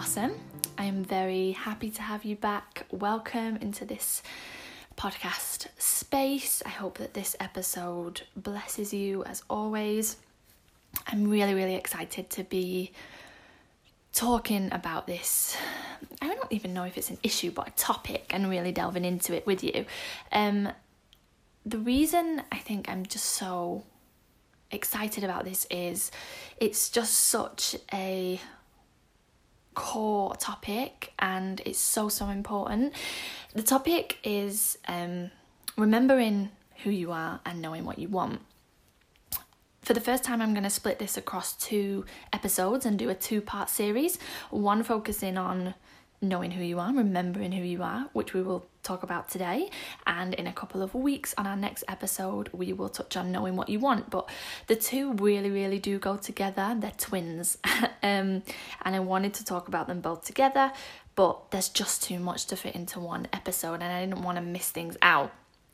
Blossom. I am very happy to have you back. Welcome into this podcast space. I hope that this episode blesses you as always. I'm really, really excited to be talking about this. I don't even know if it's an issue, but a topic, and really delving into it with you. Um, the reason I think I'm just so excited about this is it's just such a core topic and it's so so important. The topic is um, remembering who you are and knowing what you want. For the first time i'm going to split this across two episodes and do a two part series one focusing on knowing who you are, remembering who you are, which we will talk about today. And in a couple of weeks on our next episode, we will touch on knowing what you want. But the two really, really do go together. They're twins. um, and I wanted to talk about them both together, but there's just too much to fit into one episode, and I didn't want to miss things out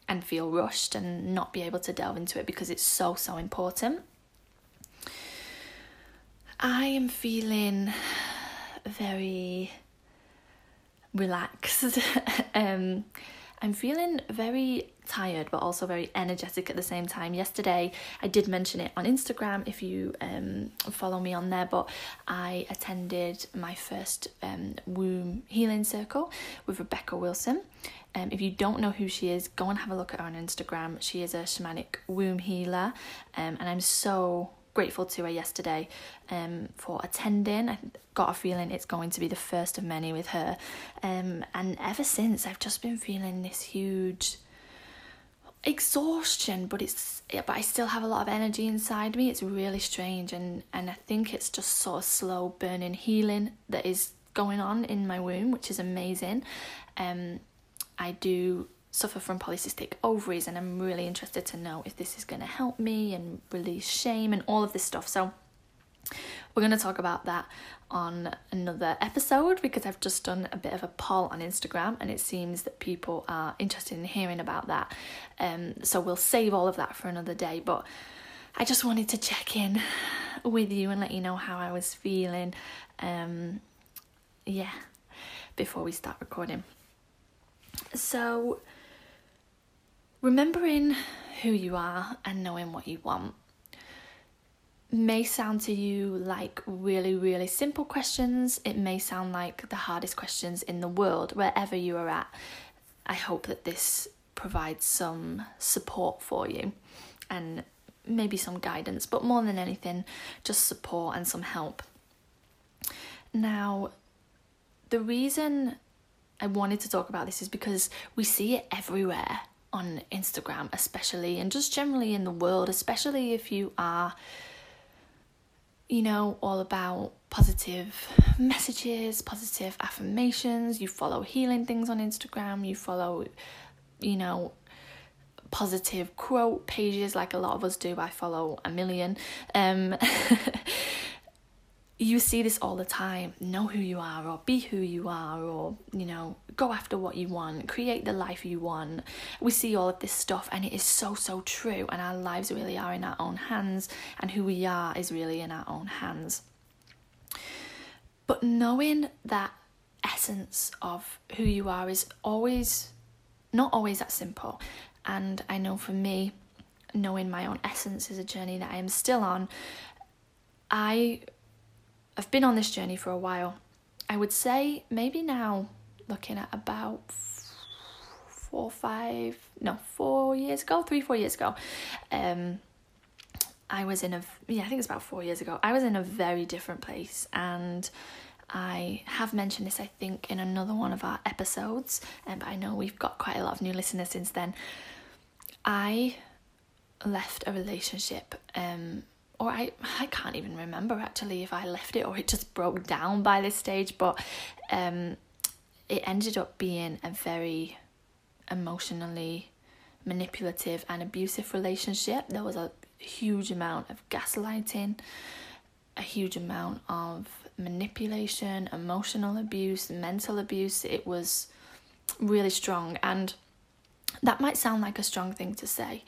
and feel rushed and not be able to delve into it because it's so, so important. I am feeling very relaxed. um, I'm feeling very tired but also very energetic at the same time. Yesterday, I did mention it on Instagram if you um, follow me on there, but I attended my first um, womb healing circle with Rebecca Wilson. Um, if you don't know who she is, go and have a look at her on Instagram. She is a shamanic womb healer, um, and I'm so grateful to her yesterday um, for attending. I got a feeling it's going to be the first of many with her. Um, and ever since, I've just been feeling this huge exhaustion but it's but I still have a lot of energy inside me it's really strange and and I think it's just sort of slow burning healing that is going on in my womb which is amazing um I do suffer from polycystic ovaries, and I'm really interested to know if this is going to help me and release shame and all of this stuff. So, we're going to talk about that on another episode because I've just done a bit of a poll on Instagram and it seems that people are interested in hearing about that. Um, so we'll save all of that for another day. But I just wanted to check in with you and let you know how I was feeling. Um, yeah, before we start recording. So, remembering who you are and knowing what you want may sound to you like really, really simple questions. It may sound like the hardest questions in the world, wherever you are at. I hope that this provides some support for you and maybe some guidance, but more than anything, just support and some help. Now, the reason I wanted to talk about this is because we see it everywhere on Instagram, especially, and just generally in the world, especially if you are, you know, all about positive messages, positive affirmations, you follow healing things on Instagram, you follow, you know, positive quote pages like a lot of us do. I follow a million. Um, you see this all the time. Know who you are or be who you are or you know go after what you want. Create the life you want. We see all of this stuff and it is so so true and our lives really are in our own hands and who we are is really in our own hands. But knowing that essence of who you are is always not always that simple. And i know for me knowing my own essence is a journey that i am still on i I've been on this journey for a while. I would say maybe now looking at about four, five, no, four years ago, three, four years ago. Um, I was in a yeah, I think it's about four years ago. I was in a very different place, and I have mentioned this, I think, in another one of our episodes. And um, I know we've got quite a lot of new listeners since then. I left a relationship um or I I can't even remember actually if I left it or it just broke down by this stage, but um, it ended up being a very emotionally manipulative and abusive relationship. There was a huge amount of gaslighting, a huge amount of manipulation, emotional abuse, mental abuse. It was really strong and that might sound like a strong thing to say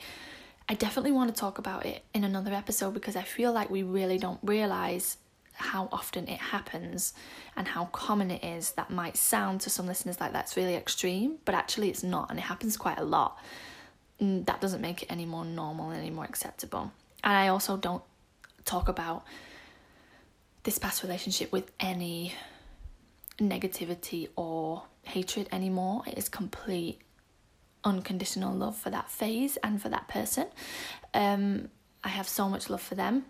I definitely want to talk about it in another episode because I feel like we really don't realize how often it happens and how common it is that might sound to some listeners like that's really extreme but actually it's not and it happens quite a lot. Mm, that doesn't make it any more normal any more acceptable. And i also don't talk about this past relationship with any negativity or hatred anymore. It is complete unconditional love for that phase and for that person um i have so much love for them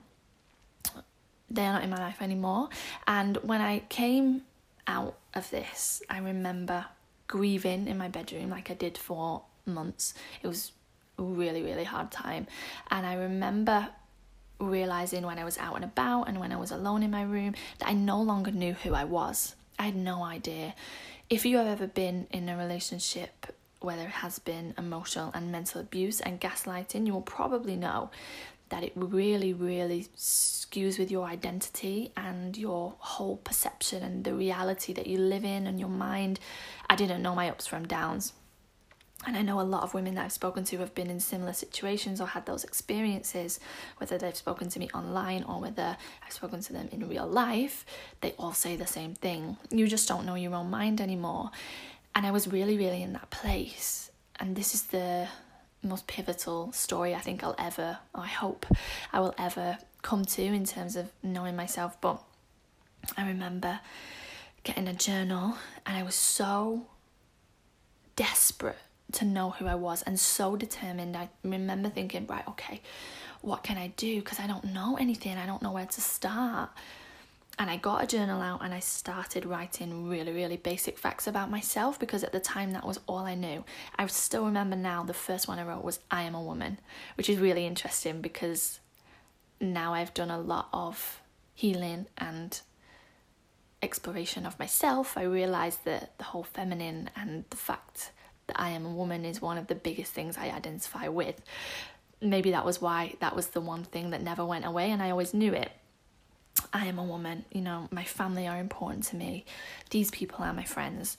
they're not in my life anymore. And when I came out of this, I remember grieving in my bedroom like I did for months. It was a really, really hard time. And I remember realizing when I was out and about and when I was alone in my room that I no longer knew who I was. I had no idea. If you have ever been in a relationship where there has been emotional and mental abuse and gaslighting, you will probably know that it really, really skews with your identity and your whole perception and the reality that you live in and your mind. I didn't know my ups from downs. And I know a lot of women that I've spoken to have been in similar situations or had those experiences, whether they've spoken to me online or whether I've spoken to them in real life, they all say the same thing. You just don't know your own mind anymore. And I was really, really in that place. And this is the most pivotal story I think I'll ever, I hope I will ever come to in terms of knowing myself. But I remember getting a journal and I was so desperate to know who I was and so determined. I remember thinking, right, okay, what can I do? Because I don't know anything, I don't know where to start and I got a journal out and I started writing really, really basic facts about myself because at the time that was all I knew. I still remember now the first one I wrote was I am a woman, which is really interesting because now I've done a lot of healing and exploration of myself. I realized that the whole feminine and the fact that I am a woman is one of the biggest things I identify with. Maybe that was why that was the one thing that never went away and I always knew it I am a woman, you know, my family are important to me, these people are my friends,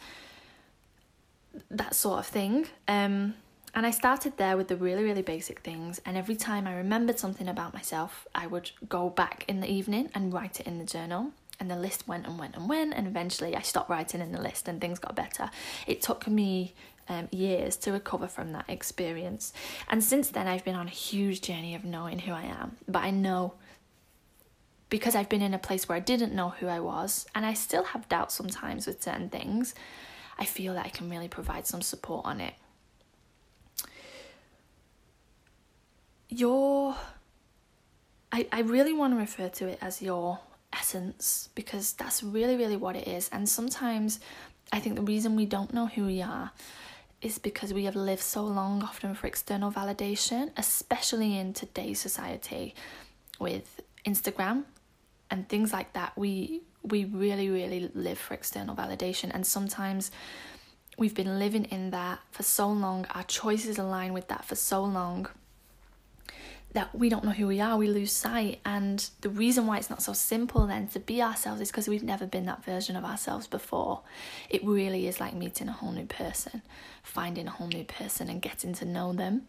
that sort of thing. Um, and I started there with the really, really basic things. And every time I remembered something about myself, I would go back in the evening and write it in the journal. And the list went and went and went. And eventually I stopped writing in the list and things got better. It took me um, years to recover from that experience. And since then, I've been on a huge journey of knowing who I am. But I know because I've been in a place where I didn't know who I was, and I still have doubts sometimes with certain things, I feel that I can really provide some support on it. Your, I, I really want to refer to it as your essence because that's really, really what it is. And sometimes I think the reason we don't know who we are is because we have lived so long often for external validation, especially in today's society with Instagram and things like that we we really really live for external validation. And sometimes we've been living in that for so long our choices align with that for so long that we don't know who we are we lose sight. And the reason why it's not so simple then to be ourselves is because we've never been that version of ourselves before. It really is like meeting a whole new person finding a whole new person and getting to know them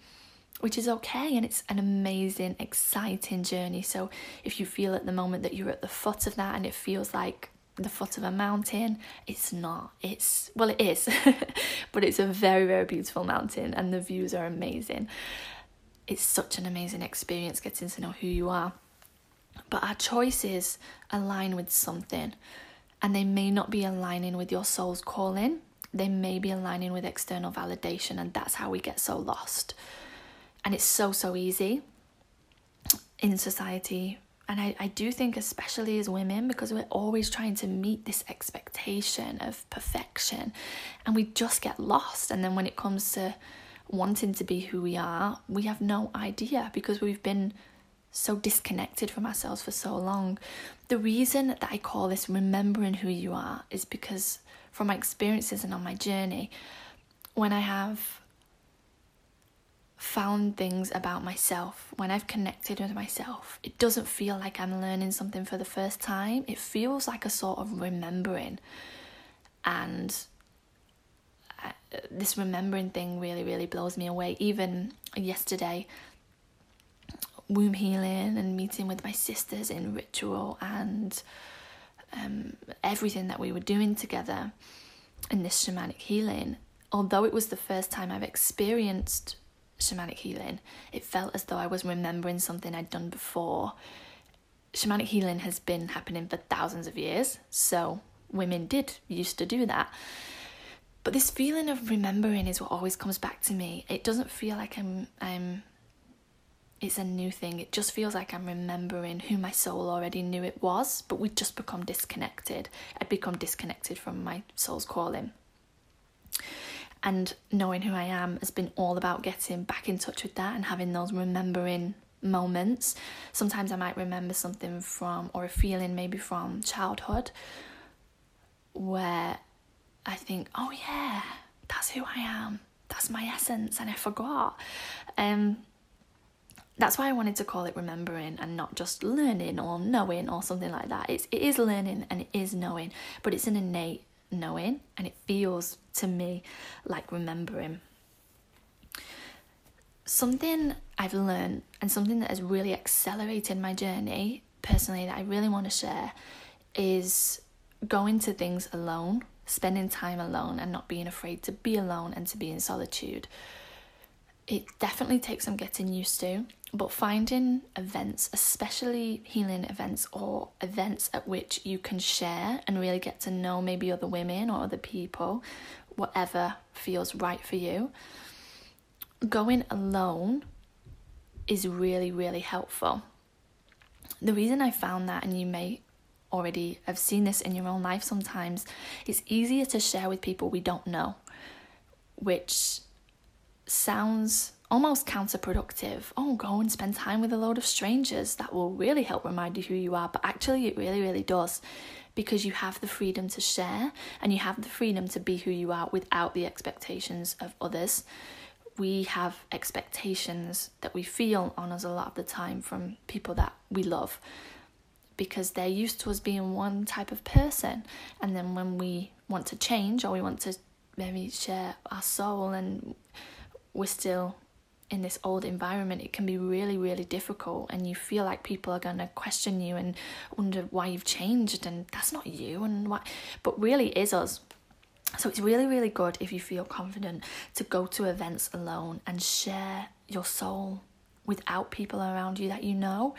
which is okay and it's an amazing, exciting journey. So, if you feel at the moment that you're at the foot of that and it feels like the foot of a mountain, it's not. It's well, it is, but it's a very, very beautiful mountain and the views are amazing. It's such an amazing experience getting to know who you are. But our choices align with something, and they may not be aligning with your soul's calling. They may be aligning with external validation, and that's how we get so lost. And it's so, so easy in society. And I, I do think, especially as women, because we're always trying to meet this expectation of perfection and we just get lost. And then when it comes to wanting to be who we are, we have no idea because we've been so disconnected from ourselves for so long. The reason that I call this remembering who you are is because from my experiences and on my journey, when I have found things about myself, when I've connected with myself, it doesn't feel like I'm learning something for the first time. It feels like a sort of remembering. And uh, this remembering thing really, really blows me away. Even yesterday, womb healing and meeting with my sisters in ritual and um, everything that we were doing together in this shamanic healing, although it was the first time I've experienced shamanic healing, it felt as though I was remembering something I'd done before. Shamanic healing has been happening for thousands of years, so women did used to do that. But this feeling of remembering is what always comes back to me. It doesn't feel like I'm I'm it's a new thing. It just feels like I'm remembering who my soul already knew it was, but we'd just become disconnected. I'd become disconnected from my soul's calling. And knowing who I am has been all about getting back in touch with that and having those remembering moments. Sometimes I might remember something from, or a feeling maybe from childhood, where I think, oh yeah, that's who I am. That's my essence, and I forgot. Um, that's why I wanted to call it remembering and not just learning or knowing or something like that. It's it is learning and it is knowing, but it's an innate knowing and it feels to me like remembering. Something I've learned and something that has really accelerated my journey personally that I really want to share is going to things alone, spending time alone and not being afraid to be alone and to be in solitude. It definitely takes some getting used to but finding events, especially healing events or events at which you can share and really get to know maybe other women or other people, whatever feels right for you, going alone is really, really helpful. The reason I found that, and you may already have seen this in your own life sometimes, it's easier to share with people we don't know, which sounds almost counterproductive. Oh, go and spend time with a load of strangers. That will really help remind you who you are. But actually, it really, really does because you have the freedom to share and you have the freedom to be who you are without the expectations of others. We have expectations that we feel on us a lot of the time from people that we love because they're used to us being one type of person. And then when we want to change or we want to maybe share our soul and we're still in this old environment, it can be really, really difficult, and you feel like people are going to question you and wonder why you've changed, and that's not you, and why, but really is us. So it's really, really good if you feel confident to go to events alone and share your soul without people around you that you know.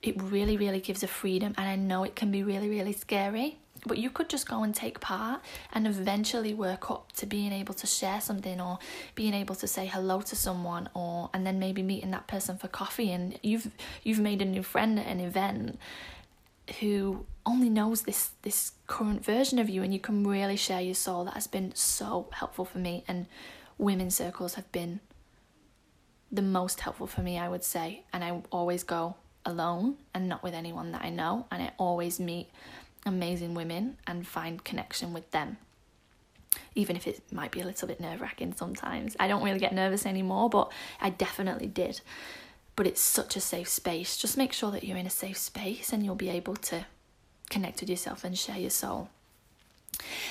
It really, really gives a freedom, and I know it can be really, really scary but you could just go and take part and eventually work up to being able to share something or being able to say hello to someone or and then maybe meeting that person for coffee. And you've you've made a new friend at an event who only knows this this current version of you and you can really share your soul. That has been so helpful for me and women circles have been the most helpful for me I would say. And I always go alone and not with anyone that I know and I always meet amazing women and find connection with them. Even if it might be a little bit nerve wracking sometimes. I don't really get nervous anymore, but I definitely did. But it's such a safe space. Just make sure that you're in a safe space and you'll be able to connect with yourself and share your soul.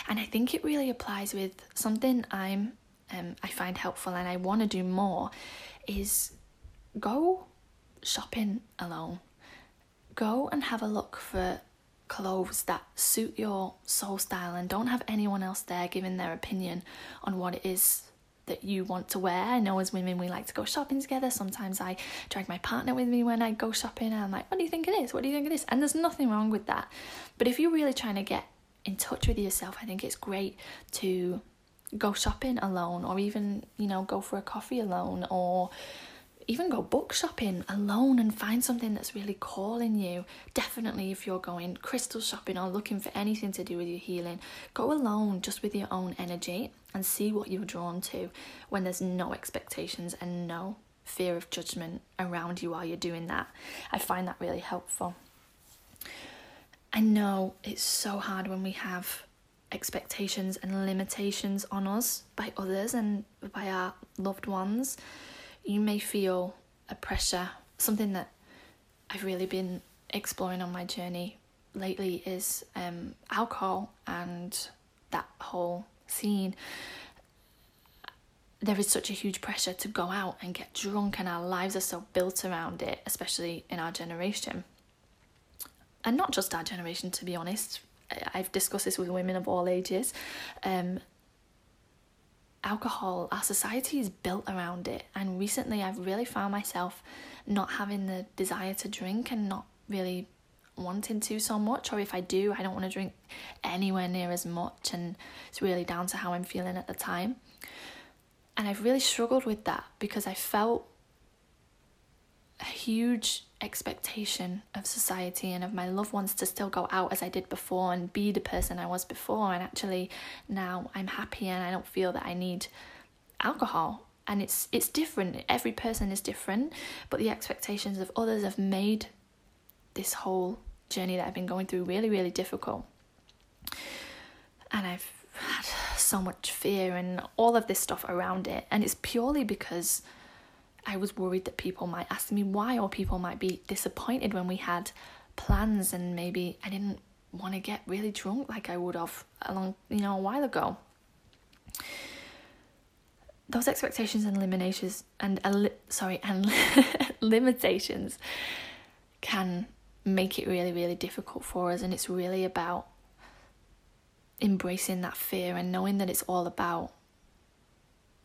And I think it really applies with something I'm um, I find helpful and I want to do more is go shopping alone. Go and have a look for clothes that suit your soul style and don't have anyone else there giving their opinion on what it is that you want to wear. I know as women we like to go shopping together. Sometimes I drag my partner with me when I go shopping and I'm like, what do you think it is? What do you think it is? And there's nothing wrong with that. But if you're really trying to get in touch with yourself, I think it's great to go shopping alone or even, you know, go for a coffee alone or even go book shopping alone and find something that's really calling you. Definitely, if you're going crystal shopping or looking for anything to do with your healing, go alone just with your own energy and see what you're drawn to when there's no expectations and no fear of judgment around you while you're doing that. I find that really helpful. I know it's so hard when we have expectations and limitations on us by others and by our loved ones you may feel a pressure. Something that I've really been exploring on my journey lately is um, alcohol and that whole scene. there is such a huge pressure to go out and get drunk, and our lives are so built around it, especially in our generation. And not just our generation, to be honest. I've discussed this with women of all ages. Um, alcohol, our society is built around it. And recently, I've really found myself not having the desire to drink and not really wanting to so much. Or if I do, I don't want to drink anywhere near as much. And it's really down to how I'm feeling at the time. And I've really struggled with that because I felt a huge expectation of society and of my loved ones to still go out as I did before and be the person I was before. And actually, now I'm happy and I don't feel that I need alcohol. And it's it's different. Every person is different, but the expectations of others have made this whole journey that I've been going through really, really difficult. And I've had so much fear and all of this stuff around it. And it's purely because I was worried that people might ask me why, or people might be disappointed when we had plans and maybe I didn't want to get really drunk like I would have a long, you know, a while ago. Those expectations and limitations and sorry and limitations can make it really really difficult for us and it's really about embracing that fear and knowing that it's all about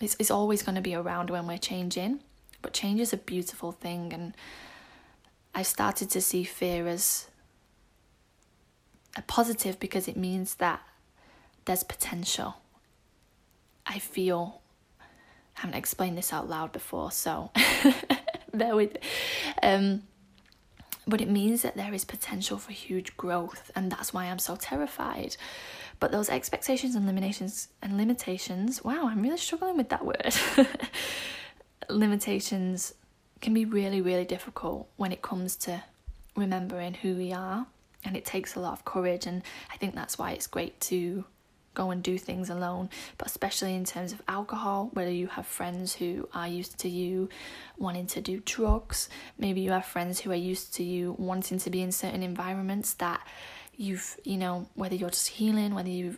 it's, it's always going to be around when we're changing but change is a beautiful thing and i started to see fear as a positive because it means that there's potential i feel i haven't explained this out loud before so bear with um but it means that there is potential for huge growth and that's why i'm so terrified but those expectations and limitations and limitations, wow, I'm really struggling with that word. limitations can be really, really difficult when it comes to remembering who we are. And it takes a lot of courage. And I think that's why it's great to go and do things alone, but especially in terms of alcohol, whether you have friends who are used to you wanting to do drugs, maybe you have friends who are used to you wanting to be in certain environments that you've, you know, whether you're just healing, whether you're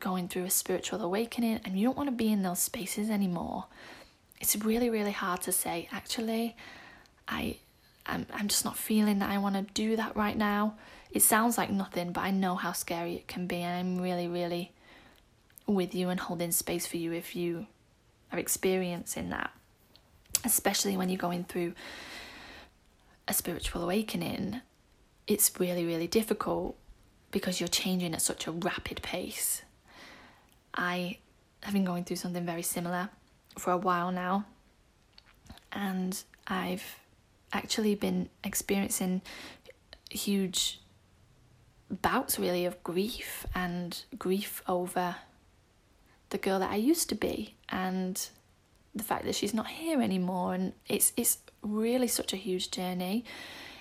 going through a spiritual awakening and you don't want to be in those spaces anymore, it's really, really hard to say, actually, I I'm I'm just not feeling that I want to do that right now. It sounds like nothing, but I know how scary it can be and I'm really, really with you and holding space for you if you are experiencing that. Especially when you're going through a spiritual awakening, it's really, really difficult because you're changing at such a rapid pace. I have been going through something very similar for a while now, and I've actually been experiencing huge bouts really of grief and grief over the girl that I used to be and the fact that she's not here anymore and it's it's really such a huge journey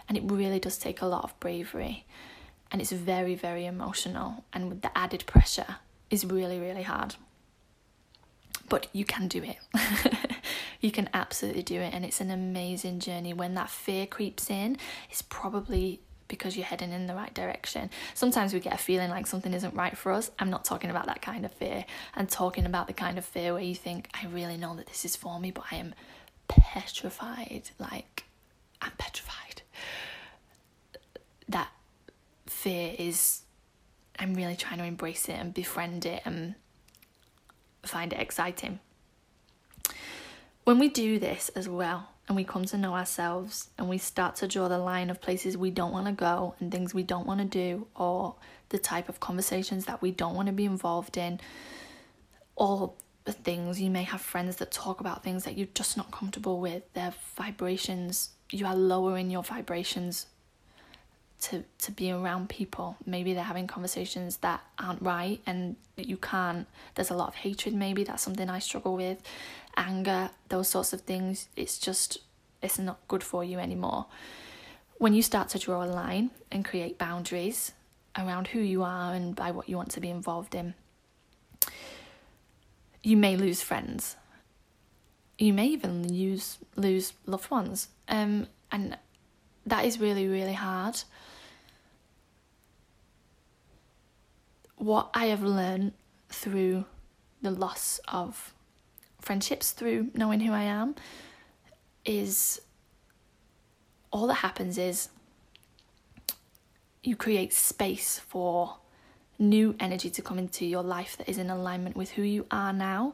and it really does take a lot of bravery and it's very, very emotional. And with the added pressure, is really, really hard. But you can do it. you can absolutely do it, and it's an amazing journey. When that fear creeps in, it's probably because you're heading in the right direction. Sometimes we get a feeling like something isn't right for us. I'm not talking about that kind of fear. I'm talking about the kind of fear where you think, I really know that this is for me, but I am petrified. Like, I'm petrified. That fear is I'm really trying to embrace it and befriend it and find it exciting. When we do this as well, and we come to know ourselves and we start to draw the line of places we don't want to go and things we don't want to do, or the type of conversations that we don't want to be involved in, all the things you may have friends that talk about things that you're just not comfortable with, their vibrations, you are lowering your vibrations to to be around people. Maybe they're having conversations that aren't right and you can't there's a lot of hatred maybe that's something i struggle with. Anger those sorts of things it's just it's not good for you anymore. When you start to draw a line and create boundaries around who you are and by what you want to be involved in you may lose friends. You may even lose lose loved ones. Um and that is really really hard what I have learned through the loss of friendships through knowing who I am is all that happens is you create space for new energy to come into your life that is in alignment with who you are now.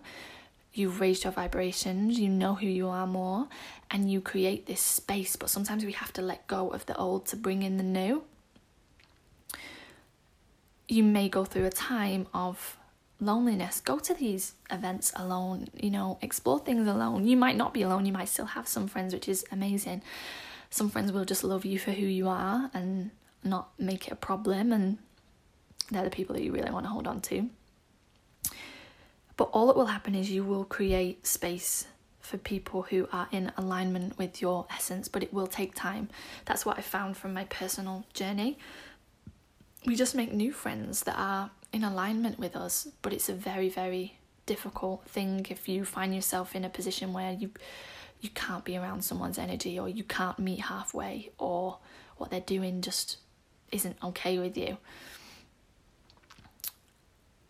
You've raised your vibrations, you know who you are more, and you create this space. But sometimes we have to let go of the old to bring in the new. You may go through a time of loneliness. Go to these events alone, you know, explore things alone. You might not be alone, you might still have some friends, which is amazing. Some friends will just love you for who you are and not make it a problem and they're the people that you really want to hold on to. But all that will happen is you will create space for people who are in alignment with your essence, but it will take time. That's what I found from my personal journey. We just make new friends that are in alignment with us, but it's a very, very difficult thing if you find yourself in a position where you you can't be around someone's energy or you can't meet halfway or what they're doing just isn't okay with you.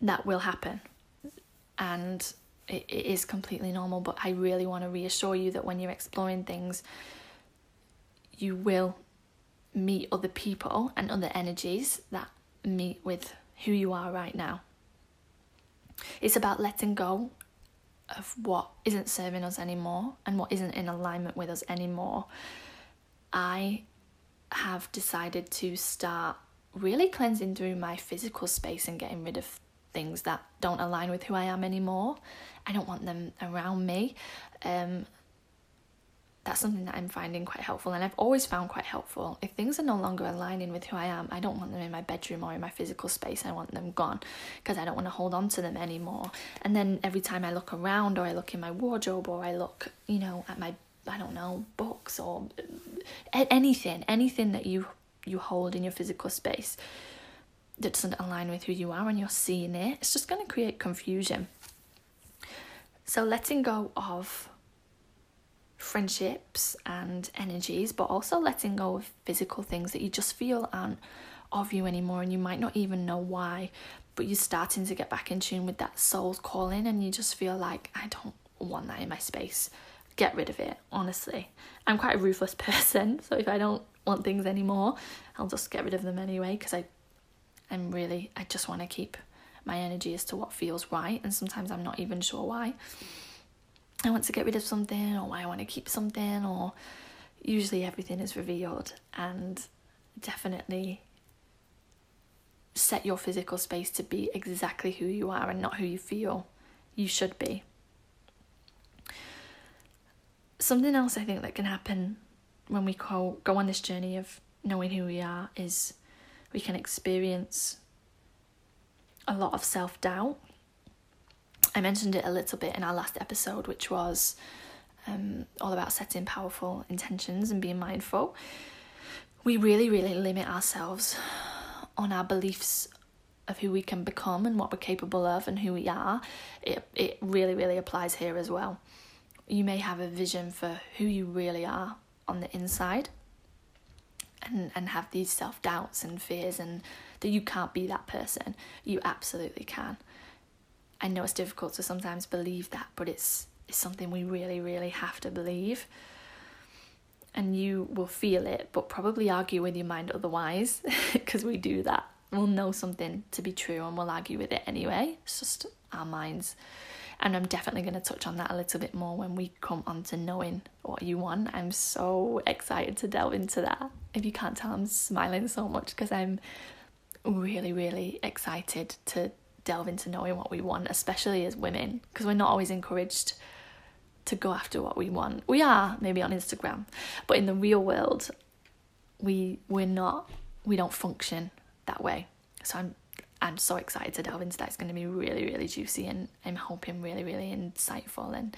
That will happen. And it, it is completely normal but i really want to reassure you that when you're exploring things you will meet other people and other energies that meet with who you are right now it's about letting go of what isn't serving us anymore and what isn't in alignment with us anymore i have decided to start really cleansing through my physical space and getting rid of things that don't align with who I am anymore. I don't want them around me. Um, that's something that I'm finding quite helpful, and I've always found quite helpful. If things are no longer aligning with who I am, I don't want them in my bedroom or in my physical space. I want them gone because I don't want to hold on to them anymore. And then every time I look around, or I look in my wardrobe, or I look, you know, at my I don't know books or uh, anything, anything that you you hold in your physical space that doesn't align with who you are and you're seeing it, it's just going to create confusion. So, letting go of friendships and energies, but also letting go of physical things that you just feel aren't of you anymore and you might not even know why, but you're starting to get back in tune with that soul's calling and you just feel like, I don't want that in my space. Get rid of it, honestly. I'm quite a ruthless person, so if I don't want things anymore, I'll just get rid of them anyway because I I'm really, I just want to keep my energy as to what feels right, and sometimes I'm not even sure why. I want to get rid of something, or why I want to keep something, or usually everything is revealed, and definitely set your physical space to be exactly who you are and not who you feel you should be. Something else I think that can happen when we go, go on this journey of knowing who we are is we can experience a lot of self doubt. I mentioned it a little bit in our last episode, which was um, all about setting powerful intentions and being mindful. We really, really limit ourselves on our beliefs of who we can become and what we're capable of and who we are. It, it really, really applies here as well. You may have a vision for who you really are on the inside, and, and have these self doubts and fears and that you can't be that person. You absolutely can. I know it's difficult to sometimes believe that, but it's it's something we really, really have to believe. And you will feel it, but probably argue with your mind otherwise, because we do that. We'll know something to be true and we'll argue with it anyway. It's just our minds and I'm definitely going to touch on that a little bit more when we come on to knowing what you want. I'm so excited to delve into that. If you can't tell, I'm smiling so much because I'm really, really excited to delve into knowing what we want, especially as women, because we're not always encouraged to go after what we want. We are maybe on Instagram, but in the real world, we we're not. We don't function that way. So I'm I'm so excited to delve into that. It's going to be really, really juicy and I'm hoping really, really insightful and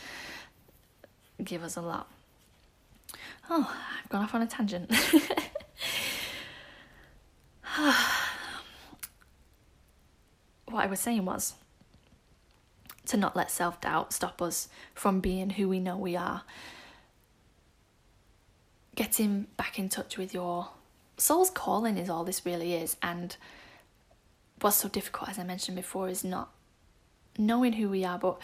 give us a lot. Oh, I've gone off on a tangent. what I was saying was to not let self doubt stop us from being who we know we are. Getting back in touch with your soul's calling is all this really is, and what's so difficult, as I mentioned before, is not knowing who we are, but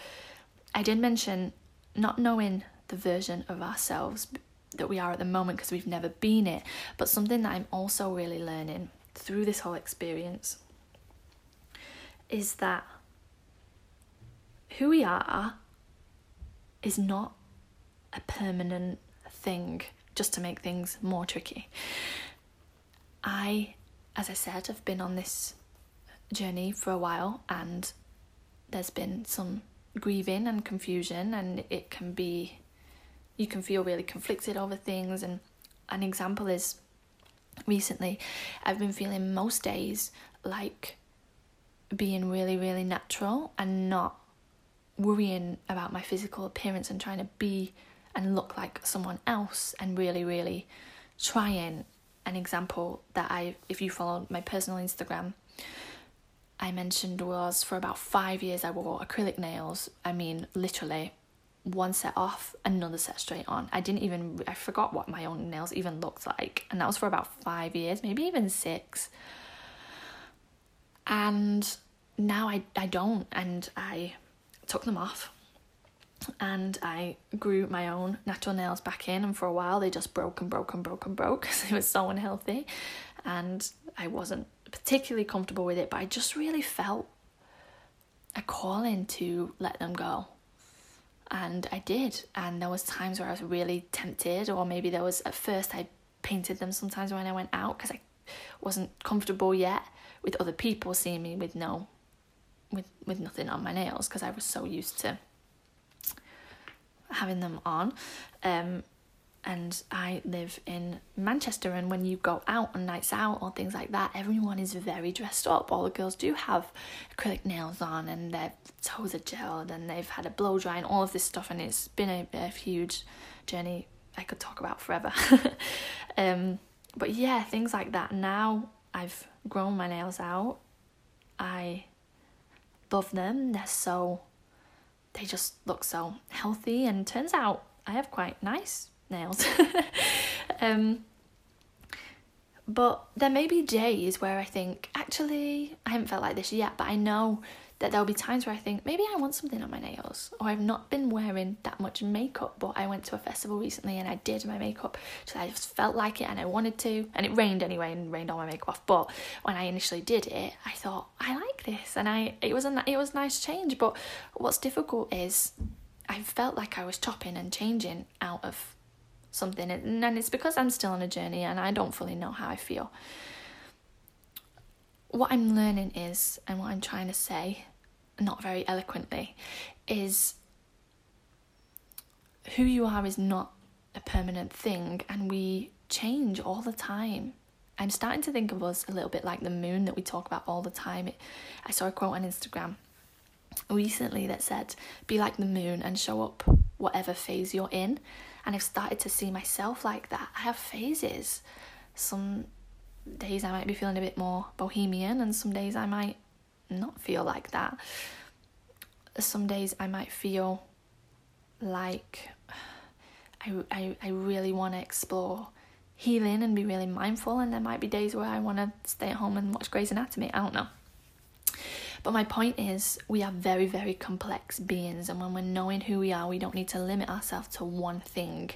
I did mention not knowing the version of ourselves that we are at the moment because we've never been it, but something that I'm also really learning through this whole experience is that who we are is not a permanent thing just to make things more tricky. I, as I said, have been on this journey for a while and there's been some grieving and confusion and it can be you can feel really conflicted over things and an example is recently I've been feeling most days like being really really natural and not worrying about my physical appearance and trying to be and look like someone else and really really trying. An example that I if you follow my personal Instagram I mentioned was for about 5 years I wore acrylic nails. I mean literally one set off another set straight on. I didn't even I forgot what my own nails even looked like. And that was for about 5 years maybe even 6 and now I I don't and I took them off. And I grew my own natural nails back in and for a while they just broke and broke and broke and broke because they were so unhealthy. And I wasn't particularly comfortable with it but I just really felt a calling to let them go. And I did. And there was times where I was really tempted or maybe there was at first I painted them sometimes when I went out because I wasn't comfortable yet with other people seeing me with no with with nothing on my nails because I was so used to having them on. Um, and I live in Manchester, and when you go out on nights out or things like that, everyone is very dressed up. All the girls do have acrylic nails on, and their toes are gelled, and they've had a blow dry, and all of this stuff. And it's been a, a huge journey I could talk about forever. um, but yeah, things like that. Now I've grown my nails out. I love them. They're so they just look so healthy and turns out I have quite nice nails. um, but there may be days where I think, actually, I haven't felt like this yet, but I know that there'll be times where I think maybe I want something on my nails, or I've not been wearing that much makeup, but I went to a festival recently and I did my makeup, so I just felt like it and I wanted to, and it rained anyway and rained all my makeup off. But when I initially did it, I thought I like this, and I it was a it was a nice change. But what's difficult is I felt like I was chopping and changing out of something, and it's because I'm still on a journey and I don't fully know how I feel what I'm learning is, and what I'm trying to say, not very eloquently, is who you are is not a permanent thing, and we change all the time. I'm starting to think of us a little bit like the moon that we talk about all the time. It, I saw a quote on Instagram recently that said, Be like the moon and show up whatever phase you're in. And I've started to see myself like that. I have phases. Some days I might be feeling a bit more bohemian, and some days I might not feel like that. Some days I might feel like I, I, I really want to explore healing and be really mindful, and there might be days where I want to stay at home and watch Grey's Anatomy. I don't know. But my point is, we are very, very complex beings, and when we're knowing who we are, we don't need to limit ourselves to one thing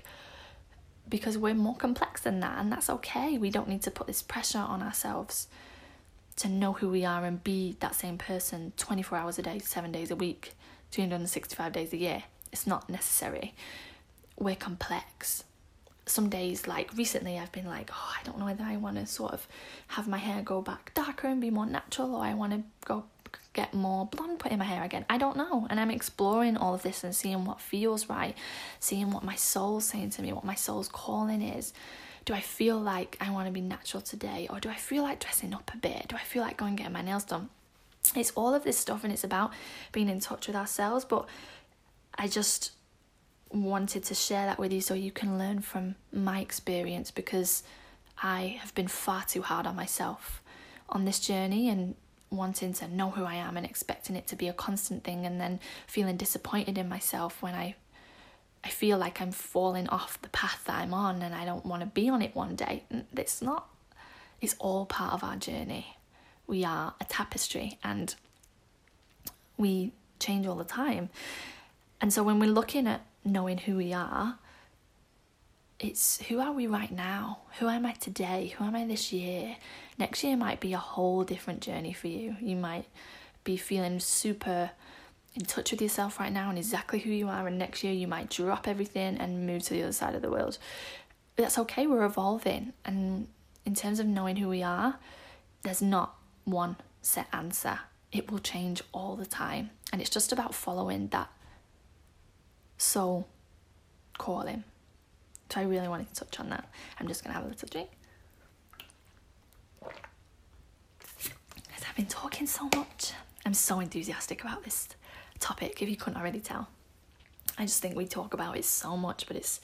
because we're more complex than that, and that's okay. We don't need to put this pressure on ourselves to know who we are and be that same person 24 hours a day, seven days a week, 365 days a year. It's not necessary. We're complex. Some days, like recently, I've been like, oh, I don't know whether I want to sort of have my hair go back darker and be more natural, or I want to go get more blonde put in my hair again. I don't know. And I'm exploring all of this and seeing what feels right, seeing what my soul's saying to me, what my soul's calling is. Do I feel like I want to be natural today? Or do I feel like dressing up a bit? Do I feel like going and getting my nails done? It's all of this stuff and it's about being in touch with ourselves. But I just wanted to share that with you so you can learn from my experience because I have been far too hard on myself on this journey and wanting to know who I am and expecting it to be a constant thing and then feeling disappointed in myself when I I feel like I'm falling off the path that I'm on and I don't want to be on it one day. It's not it's all part of our journey. We are a tapestry and we change all the time. And so when we're looking at knowing who we are, it's who are we right now? Who am I today? Who am I this year? Next year might be a whole different journey for you. You might be feeling super in touch with yourself right now and exactly who you are, and next year you might drop everything and move to the other side of the world. That's okay, we're evolving. And in terms of knowing who we are, there's not one set answer. It will change all the time. And it's just about following that soul calling. So I really wanted to touch on that. I'm just gonna have a little drink. Because I've been talking so much. I'm so enthusiastic about this topic, if you couldn't already tell. I just think we talk about it so much, but it's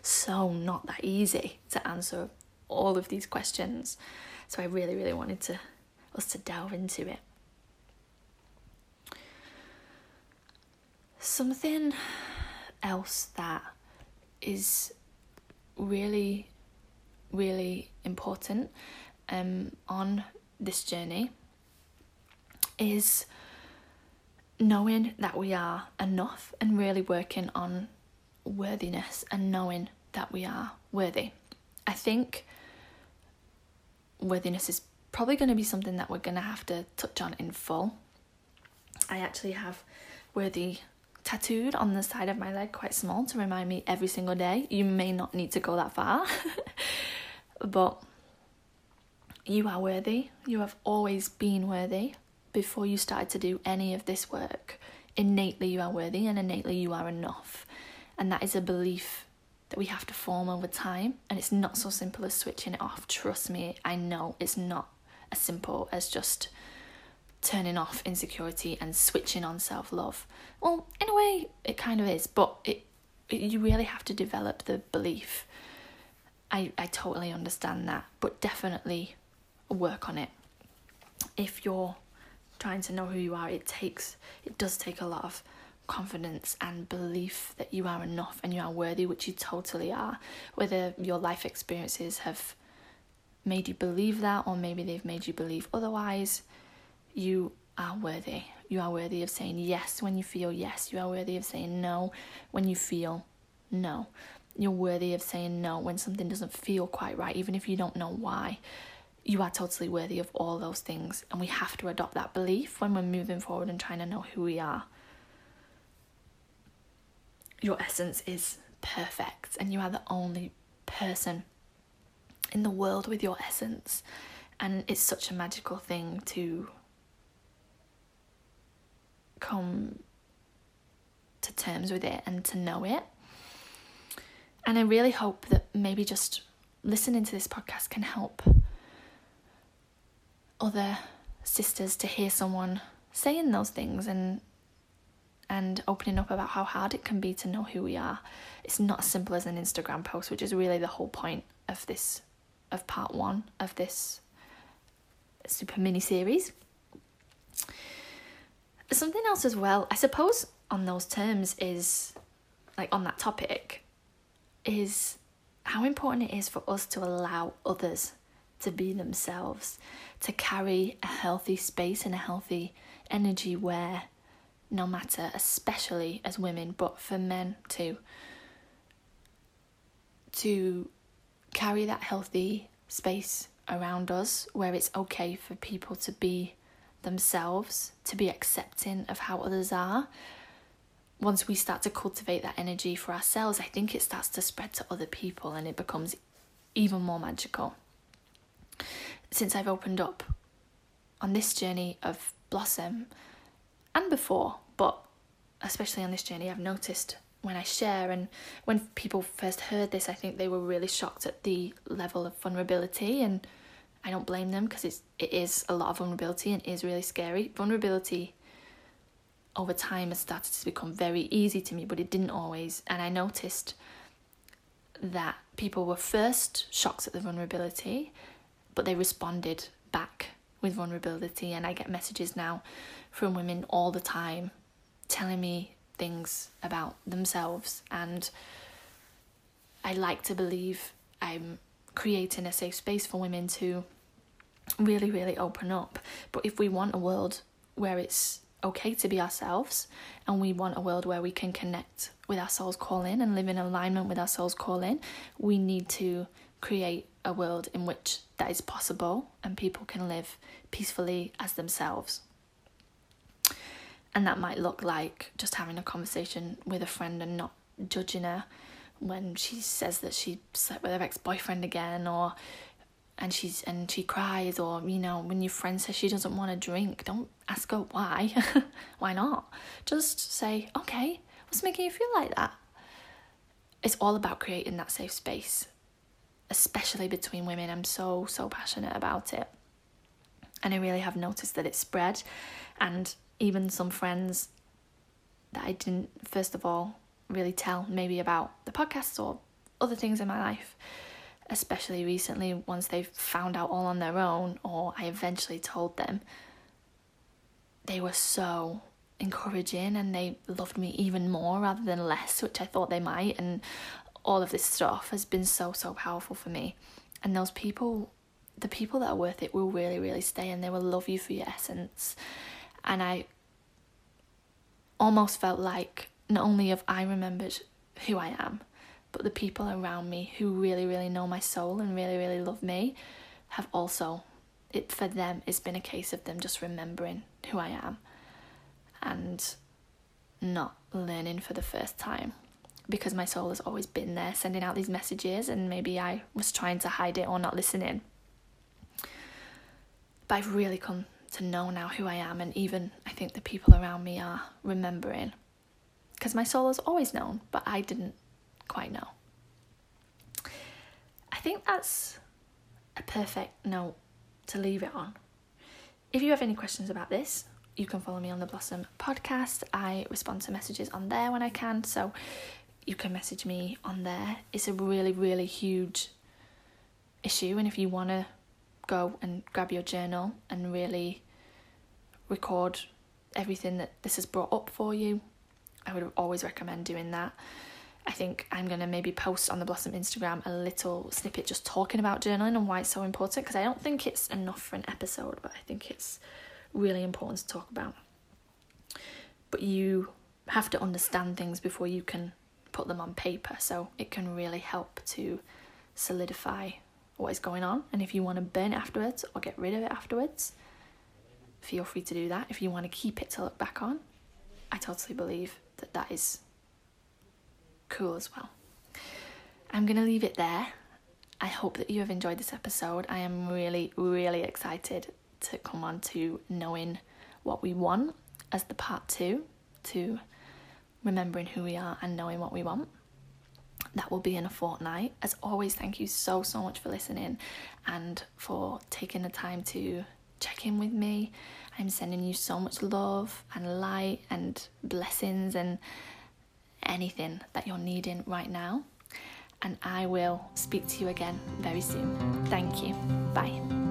so not that easy to answer all of these questions. So I really, really wanted to us to delve into it. Something else that is really, really important um, on this journey is knowing that we are enough and really working on worthiness and knowing that we are worthy. I think worthiness is probably going to be something that we're going to have to touch on in full. I actually have worthy tattooed on the side of my leg, quite small, to remind me every single day. You may not need to go that far, but you are worthy. You have always been worthy before you started to do any of this work. Innately, you are worthy, and innately, you are enough. And that is a belief that we have to form over time. And it's not so simple as switching it off. Trust me, I know it's not as simple as just turning off insecurity and switching on self love. Well, in a way, it kind of is, but it, it, you really have to develop the belief. I, I totally understand that, but definitely work on it. If you're trying to know who you are, it takes it does take a lot of confidence and belief that you are enough and you are worthy, which you totally are. Whether your life experiences have made you believe that or maybe they've made you believe otherwise, you are worthy. You are worthy of saying yes when you feel yes. You are worthy of saying no when you feel no. You're worthy of saying no when something doesn't feel quite right, even if you don't know why. You are totally worthy of all those things, and we have to adopt that belief when we're moving forward and trying to know who we are. Your essence is perfect, and you are the only person in the world with your essence. And it's such a magical thing to come to terms with it and to know it. And I really hope that maybe just listening to this podcast can help other sisters to hear someone saying those things and and opening up about how hard it can be to know who we are. It's not as simple as an Instagram post, which is really the whole point of this of part 1 of this super mini series something else as well, I suppose, on those terms is like on that topic is how important it is for us to allow others to be themselves, to carry a healthy space and a healthy energy where no matter, especially as women, but for men too, to carry that healthy space around us where it's okay for people to be themselves, to be accepting of how others are. Once we start to cultivate that energy for ourselves, I think it starts to spread to other people and it becomes even more magical. Since I've opened up on this journey of Blossom and before, but especially on this journey, I've noticed when I share and when people first heard this, I think they were really shocked at the level of vulnerability and I don't blame them because it's it is a lot of vulnerability and is really scary. Vulnerability over time has started to become very easy to me, but it didn't always. And I noticed that people were first shocked at the vulnerability, but they responded back with vulnerability. And I get messages now from women all the time telling me things about themselves. And I like to believe I'm creating a safe space for women to really, really open up. But if we want a world where it's okay to be ourselves and we want a world where we can connect with our soul's calling and live in alignment with our soul's calling, we need to create a world in which that is possible and people can live peacefully as themselves. And that might look like just having a conversation with a friend and not judging her when she says that she slept with her ex-boyfriend again or and she's and she cries or you know when your friend says she doesn't want to drink don't ask her why. Why not? Just say okay what's making you feel like that? It's all about creating that safe space especially between women i'm so so passionate about it and i really have noticed that it's spread and even some friends that i didn't first of all really tell maybe about the podcast or other things in my life especially recently once they've found out all on their own or I eventually told them, they were so encouraging and they loved me even more rather than less, which I thought they might. And all of this stuff has been so, so powerful for me. And those people, the people that are worth it, will really, really stay and they will love you for your essence. And I almost felt like not only have I remembered who I am, but the people around me who really, really know my soul and really, really love me have also, it for them, it's been a case of them just remembering who I am and not learning for the first time because my soul has always been there sending out these messages and maybe I was trying to hide it or not listening. But I've really come to know now who I am, and even I think the people around me are remembering because my soul has always known, but I didn't quite know. I think that's a perfect note to leave it on. If you have any questions about this, you can follow me on the Blossom podcast. I respond to messages on there when I can, so you can message me on there. It's a really, really huge issue, and if you want to go and grab your journal and really record everything that this has brought up for you, I would always recommend doing that. I think I'm going to maybe post on the Blossom Instagram a little snippet just talking about journaling and why it's so important because I don't think it's enough for an episode, but I think it's really important to talk about. But you have to understand things before you can put them on paper, so it can really help to solidify what is going on. And if you want to burn it afterwards or get rid of it afterwards, feel free to do that. If you want to keep it to look back on, I totally believe that that is cool as well. I'm going to leave it there. I hope that you have enjoyed this episode. I am really, really excited to come on to knowing what we want as the part two to remembering who we are and knowing what we want. That will be in a fortnight. As always, thank you so, so much for listening and for taking the time to check in with me. I'm sending you so much love and light and blessings and anything that you're needing right now. And I will speak to you again very soon. Thank you. Bye.